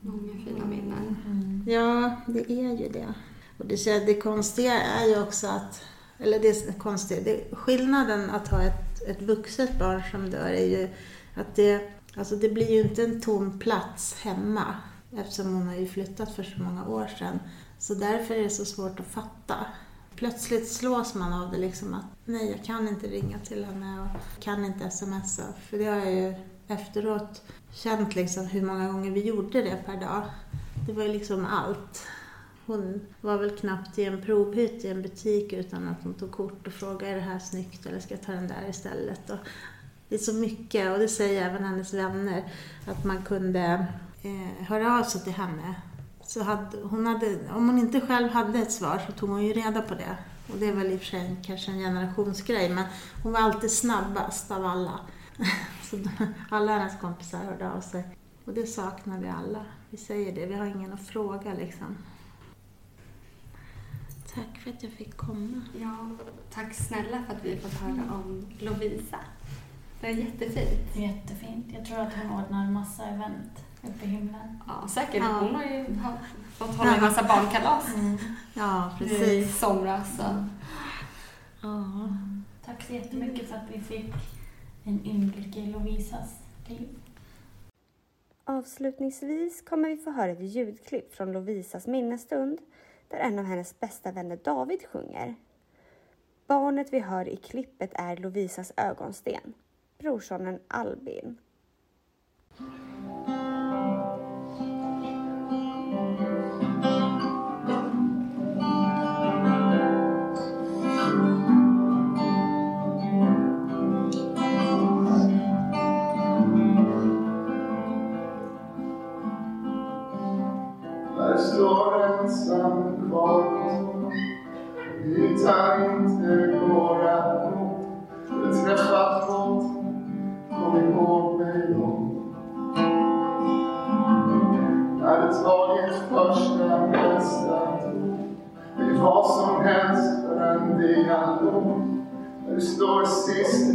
Många fina minnen. Ja, det är ju det. Och det, det konstiga är ju också att, eller det är konstigt, det, skillnaden att ha ett, ett vuxet barn som dör är ju att det, alltså det blir ju inte en tom plats hemma eftersom hon har ju flyttat för så många år sedan. Så därför är det så svårt att fatta. Plötsligt slås man av det liksom att nej, jag kan inte ringa till henne och kan inte smsa. För det har jag ju efteråt känt liksom hur många gånger vi gjorde det per dag. Det var ju liksom allt. Hon var väl knappt i en provhytt i en butik utan att hon tog kort och frågade är det här snyggt eller ska jag ta den där istället. Och det är så mycket och det säger även hennes vänner att man kunde eh, höra av sig till henne. Så hade, hon hade, om hon inte själv hade ett svar så tog hon ju reda på det. Och det är väl i och för sig kanske en generationsgrej men hon var alltid snabbast av alla. Så alla hennes kompisar hörde av sig. Och det saknar vi alla. Vi säger det, vi har ingen att fråga liksom. Tack för att jag fick komma. Ja, tack snälla för att vi fått höra om Lovisa. Det är jättefint. Jättefint. Jag tror att hon ordnar massa event uppe i himlen. Ja, säkert. Ja. Hon har ju fått hålla en massa barnkalas Ja, i precis. somras. Så. Ja. Tack så jättemycket för att vi fick en inblick i Lovisas liv. Avslutningsvis kommer vi få höra ett ljudklipp från Lovisas minnesstund där en av hennes bästa vänner David sjunger. Barnet vi hör i klippet är Lovisas ögonsten, brorsonen Albin. vad som helst för en dialog. Där du står sist.